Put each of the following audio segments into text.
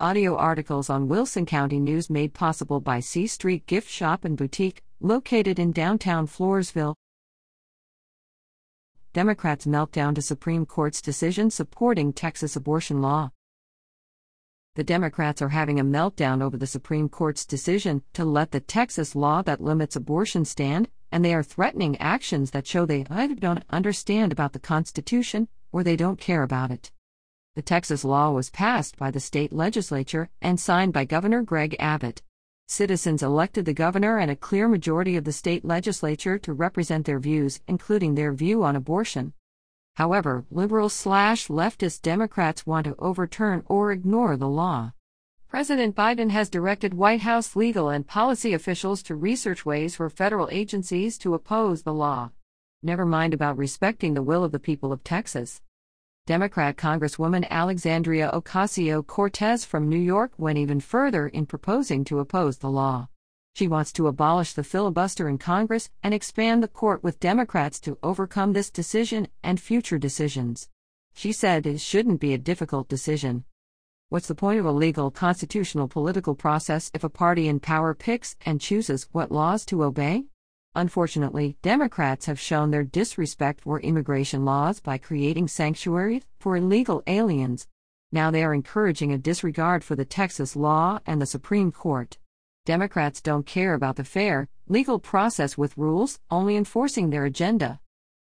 Audio articles on Wilson County News made possible by C Street Gift Shop and Boutique, located in downtown Floresville. Democrats meltdown to Supreme Court's decision supporting Texas abortion law. The Democrats are having a meltdown over the Supreme Court's decision to let the Texas law that limits abortion stand, and they are threatening actions that show they either don't understand about the Constitution or they don't care about it. The Texas law was passed by the state legislature and signed by Governor Greg Abbott. Citizens elected the governor and a clear majority of the state legislature to represent their views, including their view on abortion. However, liberal slash leftist Democrats want to overturn or ignore the law. President Biden has directed White House legal and policy officials to research ways for federal agencies to oppose the law. Never mind about respecting the will of the people of Texas. Democrat Congresswoman Alexandria Ocasio Cortez from New York went even further in proposing to oppose the law. She wants to abolish the filibuster in Congress and expand the court with Democrats to overcome this decision and future decisions. She said it shouldn't be a difficult decision. What's the point of a legal, constitutional political process if a party in power picks and chooses what laws to obey? Unfortunately, Democrats have shown their disrespect for immigration laws by creating sanctuaries for illegal aliens. Now they are encouraging a disregard for the Texas law and the Supreme Court. Democrats don't care about the fair, legal process with rules, only enforcing their agenda.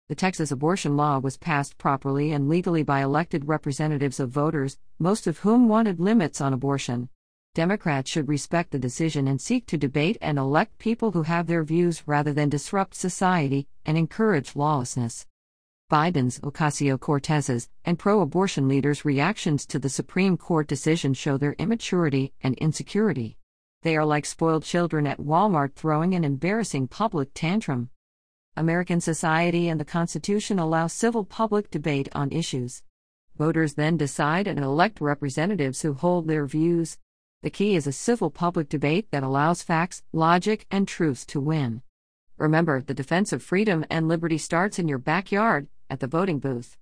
The Texas abortion law was passed properly and legally by elected representatives of voters, most of whom wanted limits on abortion. Democrats should respect the decision and seek to debate and elect people who have their views rather than disrupt society and encourage lawlessness. Biden's, Ocasio Cortez's, and pro abortion leaders' reactions to the Supreme Court decision show their immaturity and insecurity. They are like spoiled children at Walmart throwing an embarrassing public tantrum. American society and the Constitution allow civil public debate on issues. Voters then decide and elect representatives who hold their views. The key is a civil public debate that allows facts, logic, and truth to win. Remember, the defense of freedom and liberty starts in your backyard, at the voting booth.